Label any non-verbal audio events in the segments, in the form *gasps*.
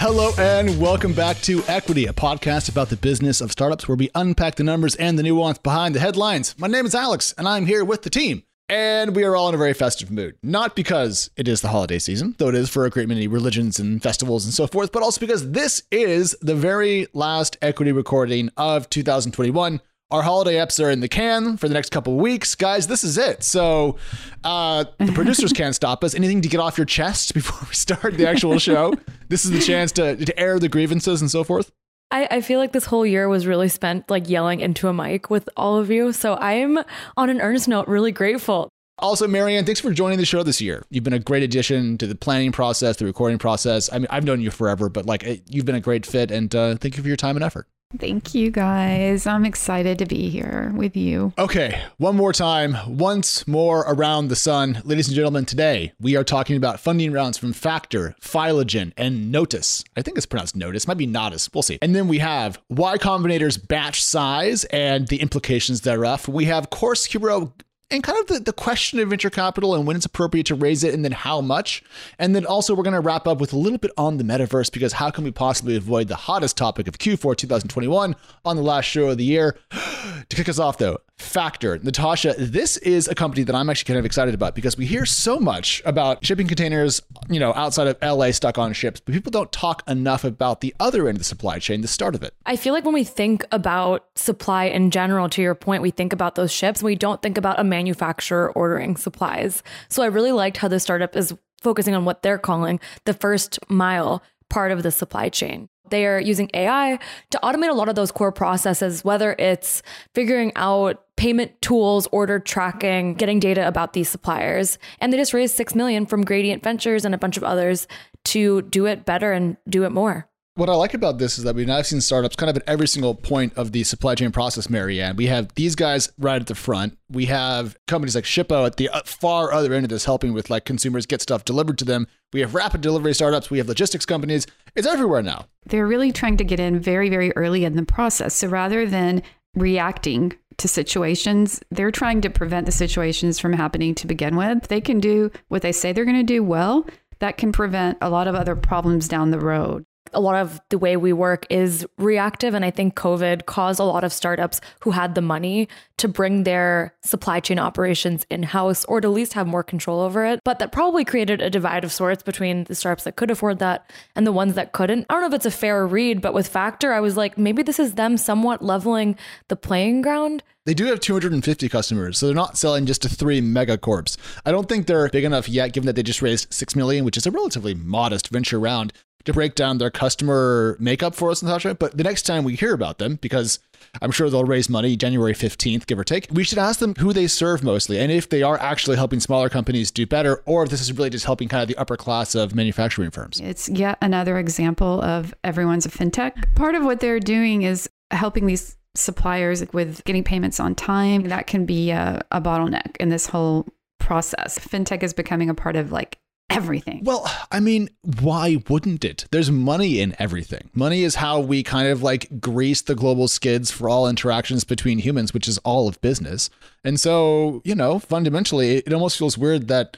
Hello and welcome back to Equity, a podcast about the business of startups where we unpack the numbers and the nuance behind the headlines. My name is Alex and I'm here with the team. And we are all in a very festive mood. Not because it is the holiday season, though it is for a great many religions and festivals and so forth, but also because this is the very last equity recording of 2021. Our holiday eps are in the can for the next couple of weeks. Guys, this is it. So uh, the producers can't stop us. Anything to get off your chest before we start the actual show? this is the chance to, to air the grievances and so forth. I, I feel like this whole year was really spent like yelling into a mic with all of you. So I'm on an earnest note really grateful. Also, Mary Ann, thanks for joining the show this year. You've been a great addition to the planning process, the recording process. I mean, I've known you forever, but like you've been a great fit, and uh, thank you for your time and effort. Thank you guys. I'm excited to be here with you. Okay, one more time, once more around the sun. Ladies and gentlemen, today we are talking about funding rounds from Factor, Phylagen, and Notice. I think it's pronounced Notice, might be Notice. We'll see. And then we have Y Combinator's batch size and the implications thereof. We have Course Hero and kind of the, the question of venture capital and when it's appropriate to raise it and then how much. And then also, we're going to wrap up with a little bit on the metaverse because how can we possibly avoid the hottest topic of Q4 2021 on the last show of the year? *gasps* to kick us off, though, Factor. Natasha, this is a company that I'm actually kind of excited about because we hear so much about shipping containers, you know, outside of LA stuck on ships, but people don't talk enough about the other end of the supply chain, the start of it. I feel like when we think about supply in general, to your point, we think about those ships. and We don't think about a manufacturer ordering supplies. So I really liked how the startup is focusing on what they're calling the first mile part of the supply chain. They are using AI to automate a lot of those core processes, whether it's figuring out payment tools, order tracking, getting data about these suppliers. And they just raised 6 million from Gradient Ventures and a bunch of others to do it better and do it more what I like about this is that we've now seen startups kind of at every single point of the supply chain process, Mary Ann. We have these guys right at the front. We have companies like Shippo at the uh, far other end of this, helping with like consumers get stuff delivered to them. We have rapid delivery startups. We have logistics companies. It's everywhere now. They're really trying to get in very, very early in the process. So rather than reacting to situations, they're trying to prevent the situations from happening to begin with. They can do what they say they're going to do well. That can prevent a lot of other problems down the road a lot of the way we work is reactive. And I think COVID caused a lot of startups who had the money to bring their supply chain operations in house or to at least have more control over it. But that probably created a divide of sorts between the startups that could afford that and the ones that couldn't. I don't know if it's a fair read, but with Factor, I was like, maybe this is them somewhat leveling the playing ground. They do have 250 customers, so they're not selling just to three mega megacorps. I don't think they're big enough yet, given that they just raised six million, which is a relatively modest venture round to break down their customer makeup for us, Natasha. But the next time we hear about them, because I'm sure they'll raise money January 15th, give or take, we should ask them who they serve mostly and if they are actually helping smaller companies do better or if this is really just helping kind of the upper class of manufacturing firms. It's yet another example of everyone's a fintech. Part of what they're doing is helping these suppliers with getting payments on time. That can be a, a bottleneck in this whole process. Fintech is becoming a part of like everything. Well, I mean, why wouldn't it? There's money in everything. Money is how we kind of like grease the global skids for all interactions between humans, which is all of business. And so, you know, fundamentally, it almost feels weird that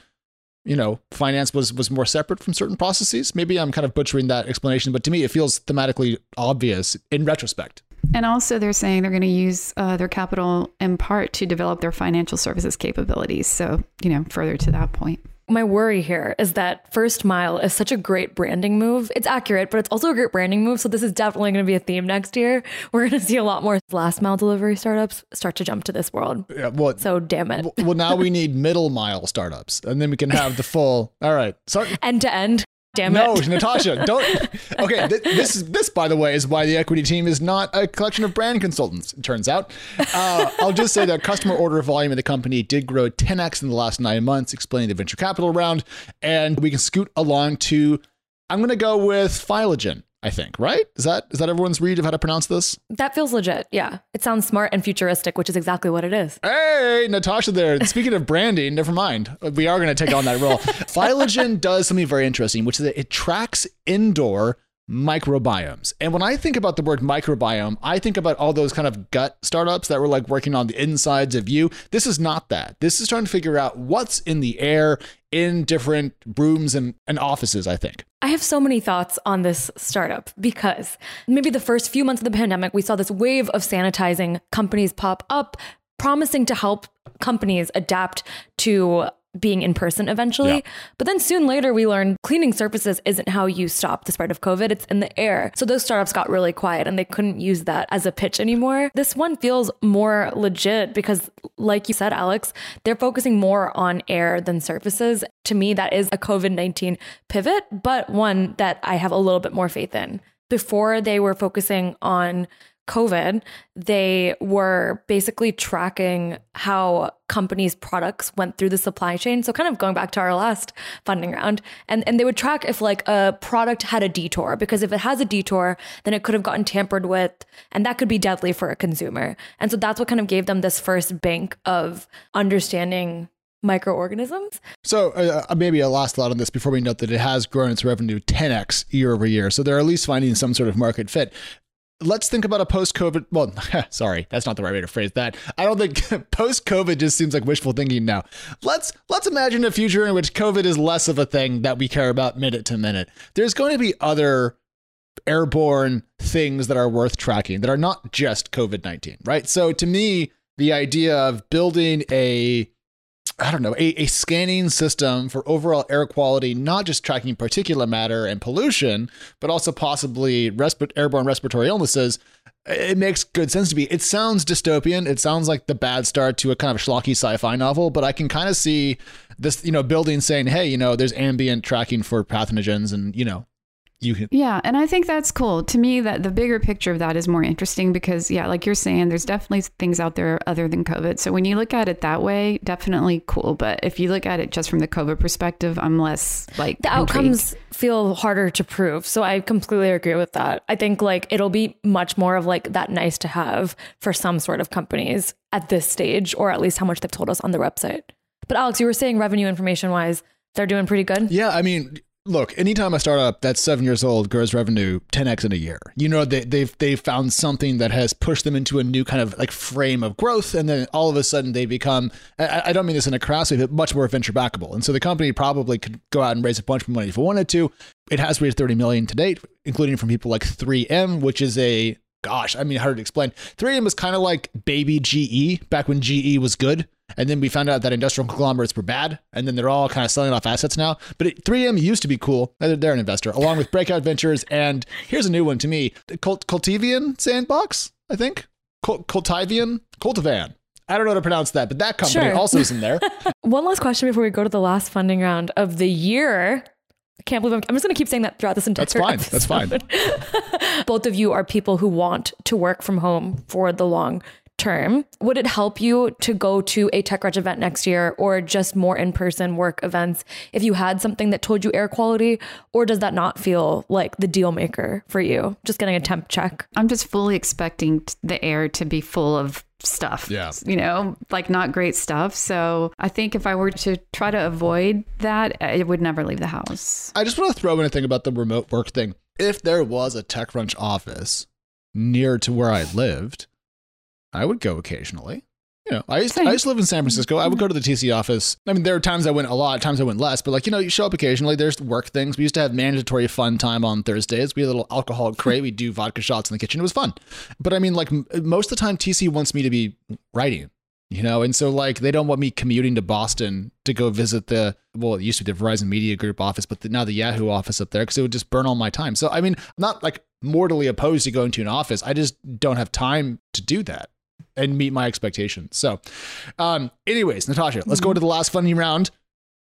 you know, finance was was more separate from certain processes. Maybe I'm kind of butchering that explanation, but to me, it feels thematically obvious in retrospect. And also, they're saying they're going to use uh, their capital in part to develop their financial services capabilities. So, you know, further to that point my worry here is that first mile is such a great branding move. It's accurate, but it's also a great branding move. So this is definitely going to be a theme next year. *laughs* We're going to see a lot more last mile delivery startups start to jump to this world. Yeah, well, so damn it. Well, now we *laughs* need middle mile startups, and then we can have the full. All right, sorry. End to end. Damn no, it. Natasha, *laughs* don't. Okay, th- this is this, by the way, is why the equity team is not a collection of brand consultants. It turns out. Uh, I'll just say that customer order volume of the company did grow 10x in the last nine months, explaining the venture capital round, and we can scoot along to. I'm going to go with Phylagen. I think, right? Is that is that everyone's read of how to pronounce this? That feels legit. Yeah. It sounds smart and futuristic, which is exactly what it is. Hey, Natasha there. *laughs* Speaking of branding, never mind. We are going to take on that role. *laughs* Phylagen does something very interesting, which is that it tracks indoor microbiomes. And when I think about the word microbiome, I think about all those kind of gut startups that were like working on the insides of you. This is not that. This is trying to figure out what's in the air in different rooms and, and offices, I think. I have so many thoughts on this startup because maybe the first few months of the pandemic, we saw this wave of sanitizing companies pop up, promising to help companies adapt to being in person eventually. Yeah. But then soon later, we learned cleaning surfaces isn't how you stop the spread of COVID, it's in the air. So those startups got really quiet and they couldn't use that as a pitch anymore. This one feels more legit because, like you said, Alex, they're focusing more on air than surfaces. To me, that is a COVID 19 pivot, but one that I have a little bit more faith in. Before they were focusing on COVID, they were basically tracking how companies' products went through the supply chain. So kind of going back to our last funding round. And and they would track if like a product had a detour, because if it has a detour, then it could have gotten tampered with and that could be deadly for a consumer. And so that's what kind of gave them this first bank of understanding microorganisms. So uh, uh, maybe a last thought on this before we note that it has grown its revenue 10x year over year. So they're at least finding some sort of market fit let's think about a post-COVID. Well, *laughs* sorry, that's not the right way to phrase that. I don't think *laughs* post-COVID just seems like wishful thinking now. Let's let's imagine a future in which COVID is less of a thing that we care about minute to minute. There's going to be other airborne things that are worth tracking that are not just COVID-19, right? So to me, the idea of building a I don't know, a, a, scanning system for overall air quality, not just tracking particulate matter and pollution, but also possibly airborne respiratory illnesses. It makes good sense to me. It sounds dystopian. It sounds like the bad start to a kind of schlocky sci-fi novel, but I can kind of see this, you know, building saying, "Hey, you know, there's ambient tracking for pathogens, and you know, you can yeah and i think that's cool. To me that the bigger picture of that is more interesting because yeah like you're saying there's definitely things out there other than covid. So when you look at it that way definitely cool. But if you look at it just from the covid perspective i'm less like the intrigued. outcomes feel harder to prove. So i completely agree with that. I think like it'll be much more of like that nice to have for some sort of companies at this stage or at least how much they've told us on their website. But alex you were saying revenue information wise they're doing pretty good. Yeah, I mean, look, anytime a startup that's seven years old grows revenue 10x in a year, you know they, they've they've found something that has pushed them into a new kind of like frame of growth, and then all of a sudden they become. I, I don't mean this in a crass way, but much more venture backable. And so the company probably could go out and raise a bunch more money if it wanted to. It has raised 30 million to date, including from people like 3M, which is a gosh, I mean, hard to explain. 3M was kind of like baby GE back when GE was good. And then we found out that industrial conglomerates were bad. And then they're all kind of selling off assets now. But it, 3M used to be cool. They're an investor, along with Breakout Ventures. And here's a new one to me Cult- Cultivian Sandbox, I think. Cult- Cultivian? Cultivan. I don't know how to pronounce that, but that company sure. also is in there. *laughs* one last question before we go to the last funding round of the year. I can't believe I'm, I'm just going to keep saying that throughout this entire That's fine. Episode. That's fine. *laughs* Both of you are people who want to work from home for the long term. Would it help you to go to a TechCrunch event next year or just more in person work events if you had something that told you air quality? Or does that not feel like the deal maker for you? Just getting a temp check. I'm just fully expecting the air to be full of stuff. Yeah. You know, like not great stuff. So I think if I were to try to avoid that, it would never leave the house. I just want to throw in a thing about the remote work thing. If there was a TechCrunch office near to where I lived, I would go occasionally. You know, I used, to, I used to live in San Francisco. I would mm-hmm. go to the TC office. I mean, there are times I went a lot, times I went less, but like, you know, you show up occasionally. There's work things. We used to have mandatory fun time on Thursdays. We had a little alcohol *laughs* crate. We do vodka shots in the kitchen. It was fun. But I mean, like, most of the time, TC wants me to be writing, you know, and so like, they don't want me commuting to Boston to go visit the, well, it used to be the Verizon Media Group office, but the, now the Yahoo office up there because it would just burn all my time. So, I mean, I'm not like mortally opposed to going to an office. I just don't have time to do that and meet my expectations. So, um, anyways, Natasha, let's go to the last funding round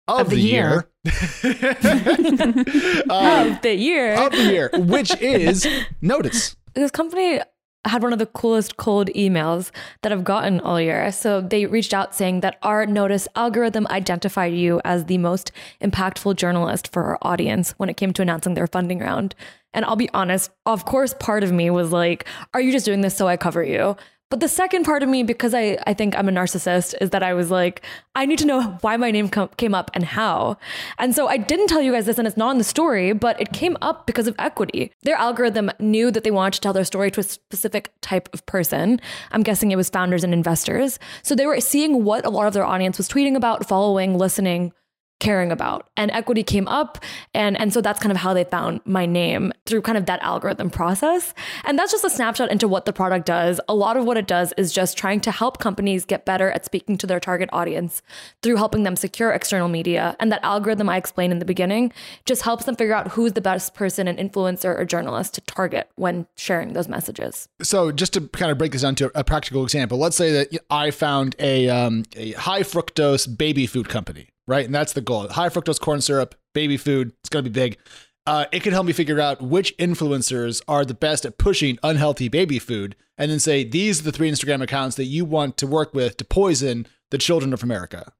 of, of the, the, year. year. *laughs* uh, of the year. Of the year, which is *laughs* Notice. This company had one of the coolest cold emails that I've gotten all year. So they reached out saying that our notice algorithm identified you as the most impactful journalist for our audience when it came to announcing their funding round. And I'll be honest, of course, part of me was like, are you just doing this so I cover you? But the second part of me, because I, I think I'm a narcissist, is that I was like, I need to know why my name com- came up and how. And so I didn't tell you guys this, and it's not in the story, but it came up because of equity. Their algorithm knew that they wanted to tell their story to a specific type of person. I'm guessing it was founders and investors. So they were seeing what a lot of their audience was tweeting about, following, listening, caring about. And equity came up and and so that's kind of how they found my name through kind of that algorithm process. And that's just a snapshot into what the product does. A lot of what it does is just trying to help companies get better at speaking to their target audience through helping them secure external media. And that algorithm I explained in the beginning just helps them figure out who's the best person an influencer or journalist to target when sharing those messages. So just to kind of break this down to a practical example let's say that I found a, um, a high fructose baby food company right? And that's the goal. High fructose corn syrup, baby food, it's going to be big. Uh, it can help me figure out which influencers are the best at pushing unhealthy baby food and then say, these are the three Instagram accounts that you want to work with to poison the children of America.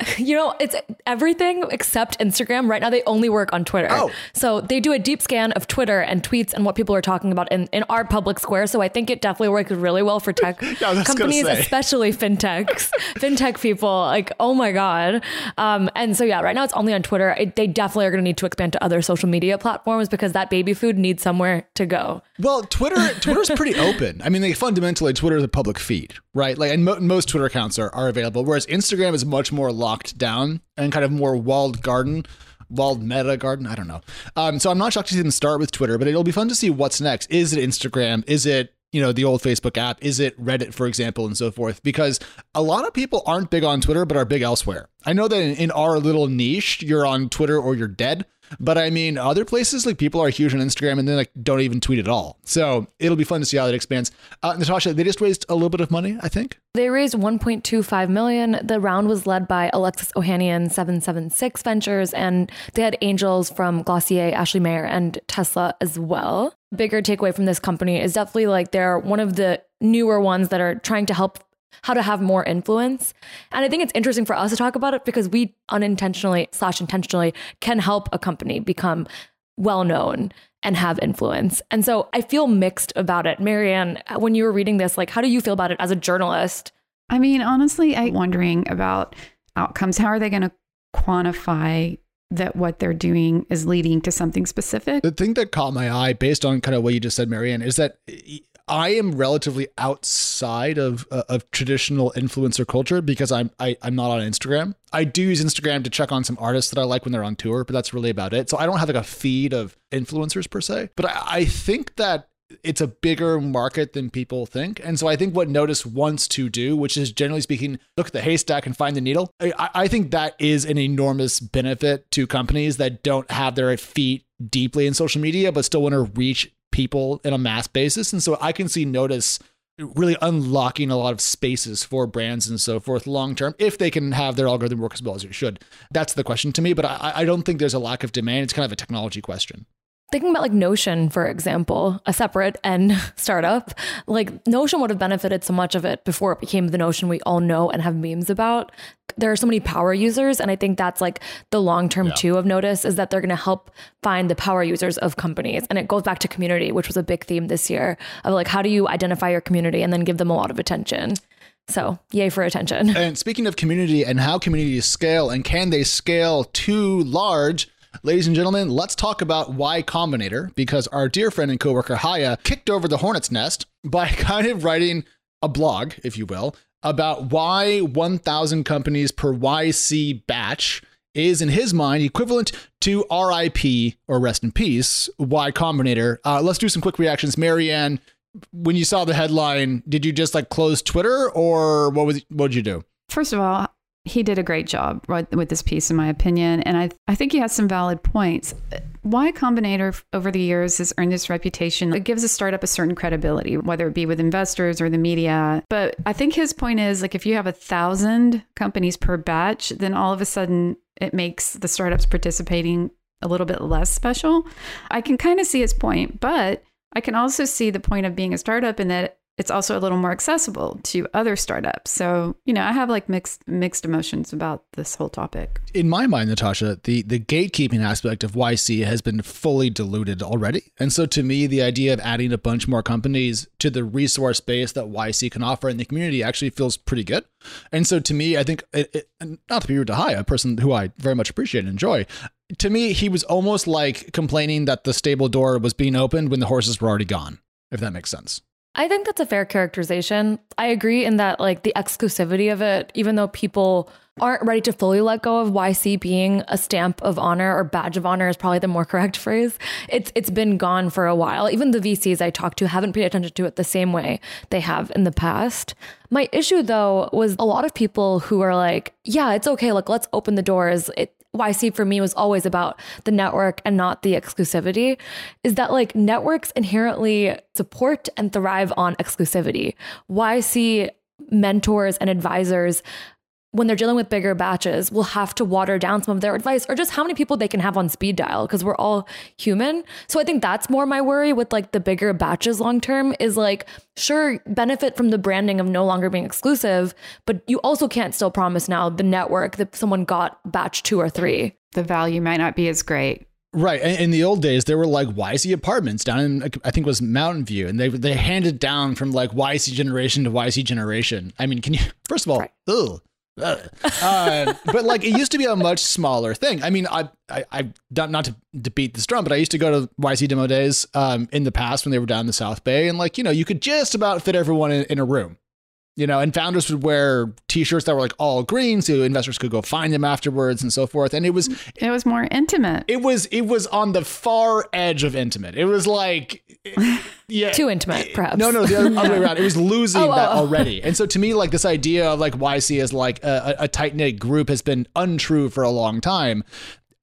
*laughs* You know, it's everything except Instagram. Right now, they only work on Twitter. Oh. So they do a deep scan of Twitter and tweets and what people are talking about in, in our public square. So I think it definitely works really well for tech *laughs* yeah, companies, especially fintechs, *laughs* fintech people. Like, oh my God. Um, and so, yeah, right now it's only on Twitter. It, they definitely are going to need to expand to other social media platforms because that baby food needs somewhere to go. Well, Twitter, Twitter's pretty *laughs* open. I mean, they fundamentally, Twitter is a public feed, right? Like, and mo- most Twitter accounts are, are available, whereas Instagram is much more locked down and kind of more walled garden, walled meta garden. I don't know. Um, so I'm not shocked to see them start with Twitter, but it'll be fun to see what's next. Is it Instagram? Is it you know the old Facebook app? Is it Reddit, for example, and so forth? Because a lot of people aren't big on Twitter, but are big elsewhere. I know that in, in our little niche, you're on Twitter or you're dead. But I mean, other places like people are huge on Instagram and then like don't even tweet at all. So it'll be fun to see how that expands. Uh, Natasha, they just raised a little bit of money, I think. They raised 1.25 million. The round was led by Alexis Ohanian, 776 Ventures, and they had angels from Glossier, Ashley Mayer, and Tesla as well. Bigger takeaway from this company is definitely like they're one of the newer ones that are trying to help how to have more influence. And I think it's interesting for us to talk about it because we unintentionally slash intentionally can help a company become well known and have influence. And so I feel mixed about it. Mary Ann, when you were reading this, like how do you feel about it as a journalist? I mean, honestly, I'm wondering about outcomes. How are they going to quantify that what they're doing is leading to something specific? The thing that caught my eye based on kind of what you just said, Mary Ann, is that I am relatively outside of uh, of traditional influencer culture because I'm I, am i am not on Instagram. I do use Instagram to check on some artists that I like when they're on tour, but that's really about it. So I don't have like a feed of influencers per se. But I, I think that it's a bigger market than people think. And so I think what Notice wants to do, which is generally speaking, look at the haystack and find the needle. I, I think that is an enormous benefit to companies that don't have their feet deeply in social media, but still want to reach people in a mass basis. And so I can see Notice really unlocking a lot of spaces for brands and so forth long term if they can have their algorithm work as well as it should. That's the question to me, but I, I don't think there's a lack of demand. It's kind of a technology question thinking about like Notion, for example, a separate and *laughs* startup, like Notion would have benefited so much of it before it became the Notion we all know and have memes about. There are so many power users. And I think that's like the long term yeah. too of Notice is that they're going to help find the power users of companies. And it goes back to community, which was a big theme this year of like, how do you identify your community and then give them a lot of attention? So, yay for attention. And speaking of community and how communities scale and can they scale too large? Ladies and gentlemen, let's talk about Y Combinator because our dear friend and coworker Haje kicked over the hornet's nest by *laughs* kind of writing a blog, if you will, about why 1,000 companies per YC batch is, in his mind, equivalent to RIP or rest in peace, Y Combinator. Uh, let's do some quick reactions. Mary Ann, when you saw the headline, did you just like close Twitter or what was what did you do? First of all, he did a great job with this piece, in my opinion. And I, I think he has some valid points. Y Combinator over the years has earned this reputation. It gives a startup a certain credibility, whether it be with investors or the media. But I think his point is like if you have a thousand companies per batch, then all of a sudden it makes the startups participating a little bit less special. I can kind of see his point, but I can also see the point of being a startup in that it's also a little more accessible to other startups. So, you know, I have like mixed mixed emotions about this whole topic. In my mind, Natasha, the the gatekeeping aspect of YC has been fully diluted already. And so to me, the idea of adding a bunch more companies to the resource base that YC can offer in the community actually feels pretty good. And so to me, I think it, it, not to be rude to Haje, a person who I very much appreciate and enjoy, to me, he was almost like complaining that the stable door was being opened when the horses were already gone, if that makes sense. I think that's a fair characterization. I agree in that, like, the exclusivity of it, even though people aren't ready to fully let go of YC being a stamp of honor or badge of honor is probably the more *laughs* correct phrase. It's it's been gone for a while. Even the VCs I talked to haven't paid attention to it the same way they have in the past. My issue though was a lot of people who are like, yeah, it's okay, like let's open the doors. It YC for me was always about the network and not the exclusivity is that like networks inherently support and thrive on exclusivity. YC mentors and advisors when they're dealing with bigger batches will have to water down some of their advice or just how many people they can have on speed dial because we're all human. So I think that's more my worry with like the bigger batches long term is like sure benefit from the branding of no longer being exclusive, but you also can't still promise now the network that someone got batch 2 or 3. The value might not be as great. Right. In the old days, there were like YC apartments down in, I think it was Mountain View, and they they handed down from like YC generation to YC generation. I mean, can you, first of all, right. ugh, *laughs* uh, but like it used to be a much smaller thing. I mean, I, I, I not, not to, to beat this drum, but I used to go to YC demo days um, in the past when they were down in the South Bay, and like you know, you could just about fit everyone in, in a room you know, and founders would wear T-shirts that were like all green, so investors could go find them afterwards and so forth. And it was it was more intimate. It was it was on the far edge of intimate. It was like *laughs* yeah, too intimate, perhaps. No, no, the other, way around. It was *laughs* losing oh, that oh, oh. already. And so to me, like this idea of like YC as like a, a tight knit group has been untrue for a long time.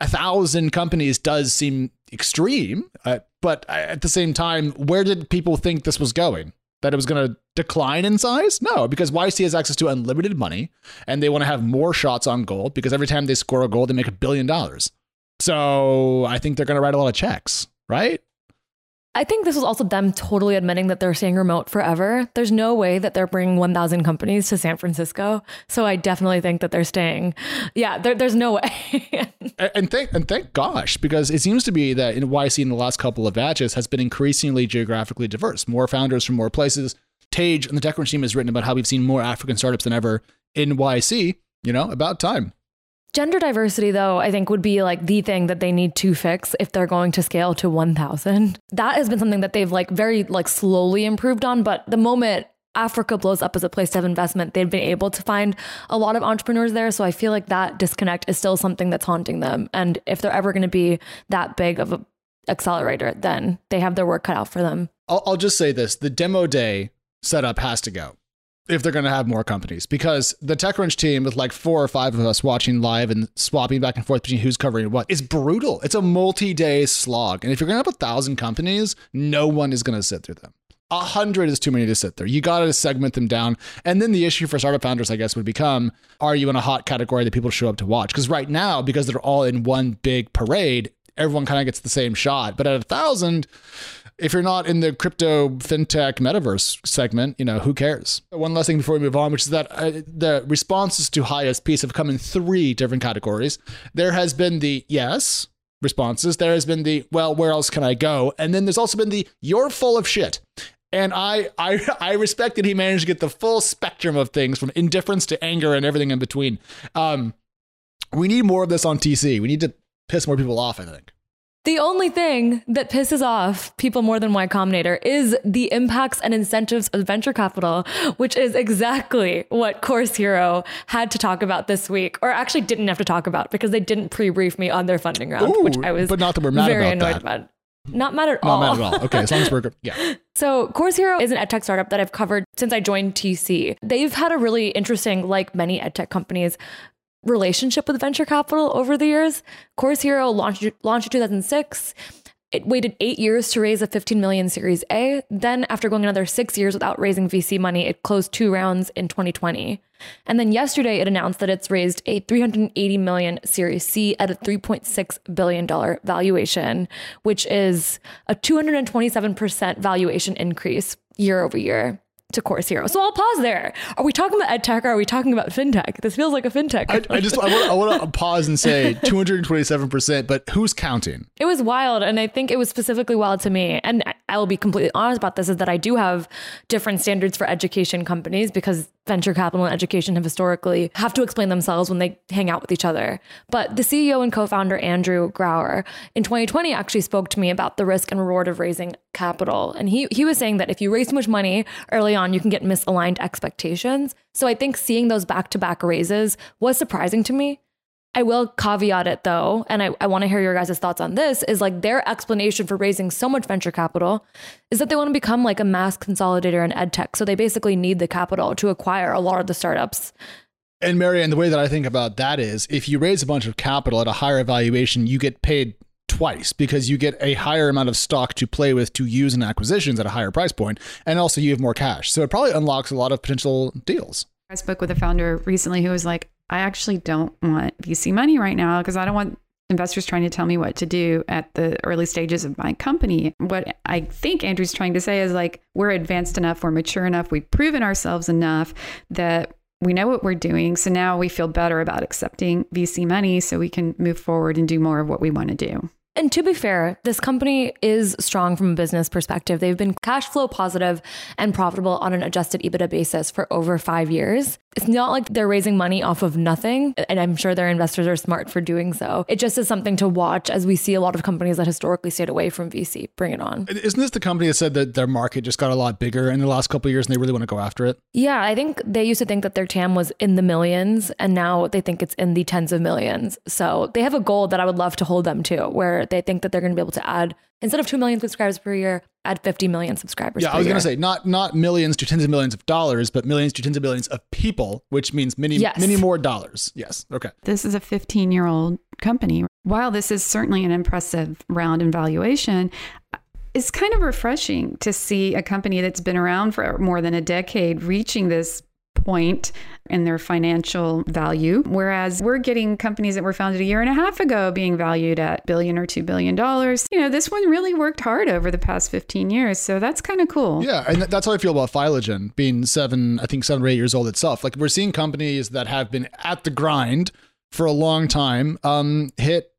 A thousand companies does seem extreme, uh, but at the same time, where did people think this was going? that it was going to decline in size? No, because YC has access to unlimited money and they want to have more shots on gold because every time they score a goal, they make a billion dollars. So I think they're going to write a lot of checks, right? I think this was also them totally admitting that they're staying remote forever. There's no way that they're bringing 1,000 companies to San Francisco. So I definitely think that they're staying. Yeah, there, there's no way. *laughs* and thank and thank gosh, because it seems to be that in YC in the last couple of batches has been increasingly geographically diverse. More founders from more places. Tage and the TechCrunch team has written about how we've seen more African startups than ever in YC. You know, about time. Gender diversity, though, I think would be like the thing that they need to fix if they're going to scale to 1,000. That has been something that they've like very like slowly improved on. But the moment Africa blows up as a place have investment, they've been able to find a lot of entrepreneurs there. So I feel like that disconnect is still something that's haunting them. And if they're ever going to be that big of a accelerator, then they have their work cut out for them. I'll, I'll just say this: the demo day setup has to go if they're going to have more companies because the TechCrunch team with like four or five of us watching live and swapping back and forth between who's covering what is brutal. It's a multi-day slog, and if you're going to have a thousand companies, no one is going to sit through them. A hundred is too many to sit there. You got to segment them down. And then the issue for startup founders, I guess, would become are you in a hot category that people show up to watch? Because right now, because they're all in one big parade, everyone kind of gets the same shot. But at a thousand, if you're not in the crypto fintech metaverse segment, you know, who cares? One last thing before we move on, which is that uh, the responses to Haje's piece have come in three different categories. There has been the yes responses, there has been the well, where else can I go? And then there's also been the you're full of shit. And I, I, *laughs* I respect that he managed to get the full spectrum of things from indifference to anger and everything in between. Um, we need more of this on TC. We need to piss more people off, I think. The only thing that pisses off people more than Y Combinator is the impacts and incentives of venture capital, which is exactly what Course Hero had to talk about this week, or actually didn't have to talk about because they didn't pre-brief me on their funding round, Ooh, which I was but not that we're mad very about annoyed that. about. Not mad at not all. Not mad at all. Okay, as long as we're good. *laughs* Yeah. So, Course Hero is an edtech startup that I've covered since I joined TC. They've had a really interesting, like many edtech companies, relationship with venture capital over the years. Course Hero launched launched in 2006. It waited eight years to raise a 15 million Series A. Then, after going another six years without raising VC money, it closed two rounds in 2020. And then yesterday, it announced that it's raised a 380 million Series C at a 3.6 billion dollar valuation, which is a 227% valuation increase year over year. To Course Hero. So I'll pause there. Are we talking about ed tech or are we talking about fintech? This feels like a fintech. I, I just I want, I want to pause and say *laughs* 227%, but who's counting? It was wild. And I think it was specifically wild to me. And I will be completely honest about this is that I do have different standards for education companies because venture capital and education have historically have to explain themselves when they hang out with each other. But the CEO and co-founder Andrew Grauer in 2020 actually spoke to me about the risk and reward of raising capital. And he he was saying that if you raise too much money early on, you can get misaligned expectations. So I think seeing those back-to-back raises was surprising to me. I will caveat it though, and I, I want to hear your guys' thoughts on this is like their explanation for raising so much venture capital is that they want to become like a mass consolidator in ed tech. So they basically need the capital to acquire a lot of the startups. And Mary Ann, the way that I think about that is if you raise a bunch of capital at a higher valuation, you get paid twice because you get a higher amount of stock to play with to use in acquisitions at a higher price point, and also you have more cash. So it probably unlocks a lot of potential deals. I spoke with a founder recently who was like, I actually don't want VC money right now because I don't want investors trying to tell me what to do at the early stages of my company. What I think Andrew's trying to say is like, we're advanced enough, we're mature enough, we've proven ourselves enough that we know what we're doing. So now we feel better about accepting VC money so we can move forward and do more of what we want to do. And to be fair, this company is strong from a business perspective. They've been cash flow positive and profitable on an adjusted EBITDA basis for over five years. It's not like they're raising money off of nothing, and I'm sure their investors are smart for doing so. It just is something to watch as we see a lot of companies that historically stayed away from VC bring it on. Isn't this the company that said that their market just got a lot bigger in the last couple of years and they really want to go after it? Yeah, I think they used to think that their TAM was in the millions, and now they think it's in the tens of millions. So they have a goal that I would love to hold them to, where they think that they're going to be able to add instead of 2 million subscribers per year add 50 million subscribers yeah i was going to say not not millions to tens of millions of dollars but millions to tens of millions of people which means many yes. many more dollars. Yes okay. This is a 15 year old company. While this is certainly an impressive round in valuation it's kind of refreshing to see a company that's been around for more than a decade reaching this point in their financial value. Whereas we're getting companies that were founded a year and a half ago being valued at billion or two billion dollars. You know, this one really worked hard over the past 15 years. So that's kind of cool. Yeah. And that's how I feel about Phylagen being seven, I think seven or eight years old itself. Like we're seeing companies that have been at the grind for a long time um, hit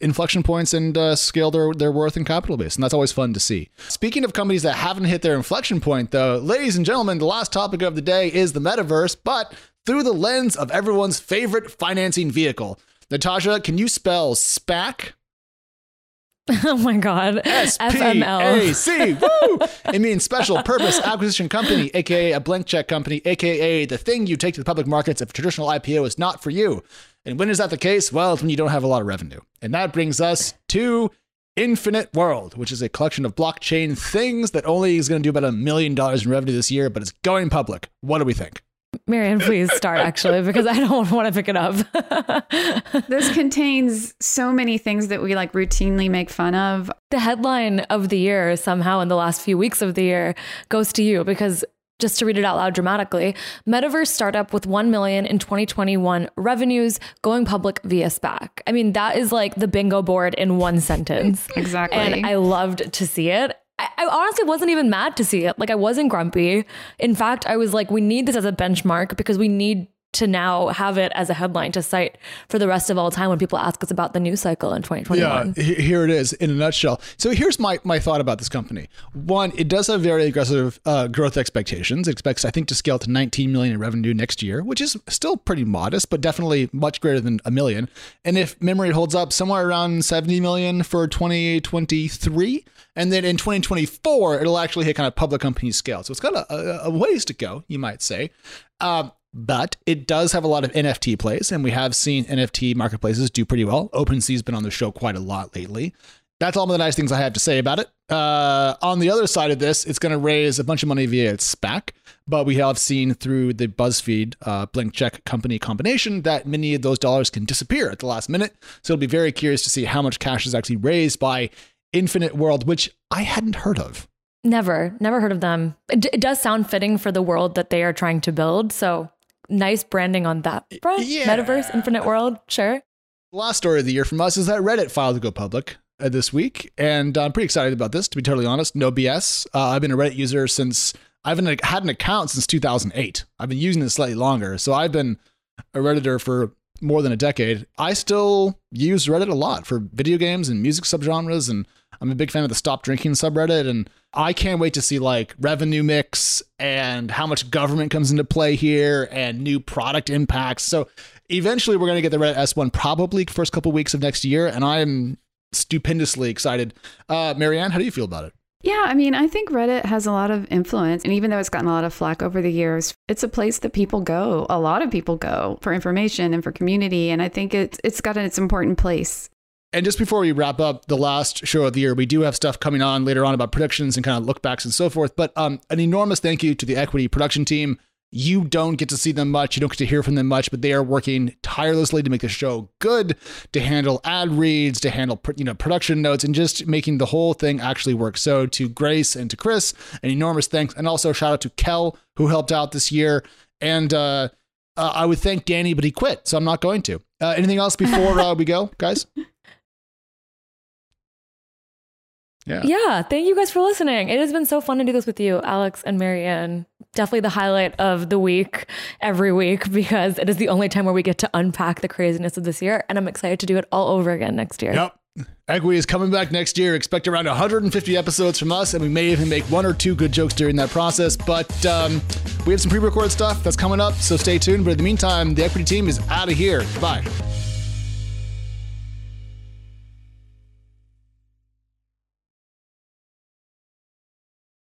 inflection points and uh, scale their, their worth and capital base. And that's always fun to see. Speaking of companies that haven't hit their inflection point, though, ladies and gentlemen, the last topic of the day is the metaverse, but through the lens of everyone's favorite financing vehicle. Natasha, can you spell SPAC? *laughs* Oh my God. S-P-A-C. *laughs* Woo! It means special purpose acquisition company, aka a blank check company, aka the thing you take to the public markets if a traditional IPO is not for you. And when is that the case? Well, it's when you don't have a lot of revenue. And that brings us to Infinite World, which is a collection of blockchain things that only is going to do about a million dollars in revenue this year, but it's going public. What do we think? Mary Ann, please start actually, because I don't want to pick it up. *laughs* this contains so many things that we like routinely make fun of. The headline of the year, somehow in the last few weeks of the year, goes to you because just to read it out loud dramatically, metaverse startup with 1 million in 2021 revenues going public via SPAC. I mean, that is like the bingo board in one sentence. *laughs* exactly. And I loved to see it. I, I honestly wasn't even mad to see it. Like I wasn't grumpy. In fact, I was like, we need this as a benchmark because we need to now have it as a headline to cite for the rest of all time when people ask us about the news cycle in 2021. Yeah, here it is in a nutshell. So here's my, my thought about this company. One, it does have very aggressive uh, growth expectations. It expects, I think, to scale to 19 million in revenue next year, which is still pretty modest, but definitely much greater than a million. And if memory holds up, somewhere around 70 million for 2023. And then in 2024, it'll actually hit kind of public company scale. So it's got a, a ways to go, you might say. Um, but it does have a lot of NFT plays, and we have seen NFT marketplaces do pretty well. OpenSea's been on the show quite a lot lately. That's all the nice things I have to say about it. Uh, on the other side of this, it's going to raise a bunch of money via its SPAC, but we have seen through the BuzzFeed uh, blank check company combination that many of those dollars can disappear at the last minute. So it'll be very curious to see how much cash is actually raised by Infinite World, which I hadn't heard of. Never, never heard of them. It, it does sound fitting for the world that they are trying to build. So nice branding on that front. Yeah. Metaverse, Infinite World, sure. Last story of the year from us is that Reddit filed to go public uh, this week, and I'm pretty excited about this. To be totally honest, no BS. Uh, I've been a Reddit user since I haven't had an account since 2008. I've been using it slightly longer. So I've been a Redditor for more than a decade. I still use Reddit a lot for video games and music subgenres. And I'm a big fan of the Stop Drinking subreddit. And I can't wait to see like revenue mix and how much government comes into play here and new product impacts. So eventually we're going to get the Reddit S1 probably first couple weeks of next year. And I'm stupendously excited. Uh, Mary Ann, how do you feel about it? Yeah, I mean, I think Reddit has a lot of influence. And even though it's gotten a lot of flack over the years, it's a place that people go. A lot of people go for information and for community. And I think it's, it's got its important place. And just before we wrap up the last show of the year, we do have stuff coming on later on about predictions and kind of lookbacks and so forth. But um, an enormous thank you to the Equity production team you don't get to see them much, you don't get to hear from them much, but they are working tirelessly to make the show good, to handle ad reads, to handle you know production notes, and just making the whole thing actually work. So to Grace and to Chris, an enormous thanks, and also shout out to Kel who helped out this year. And uh, uh, I would thank Danny, but he quit, so I'm not going to. Uh, anything else before uh, we go, guys? *laughs* Yeah. Yeah. Thank you guys for listening. It has been so fun to do this with you, Alex and Mary Ann. Definitely the highlight of the week every week because it is the only time where we get to unpack the craziness of this year. And I'm excited to do it all over again next year. Yep. Equity is coming back next year. Expect around 150 episodes from us, and we may even make one or two good jokes during that process. But um, we have some pre recorded stuff that's coming up, so stay tuned. But in the meantime, the Equity team is out of here. Bye.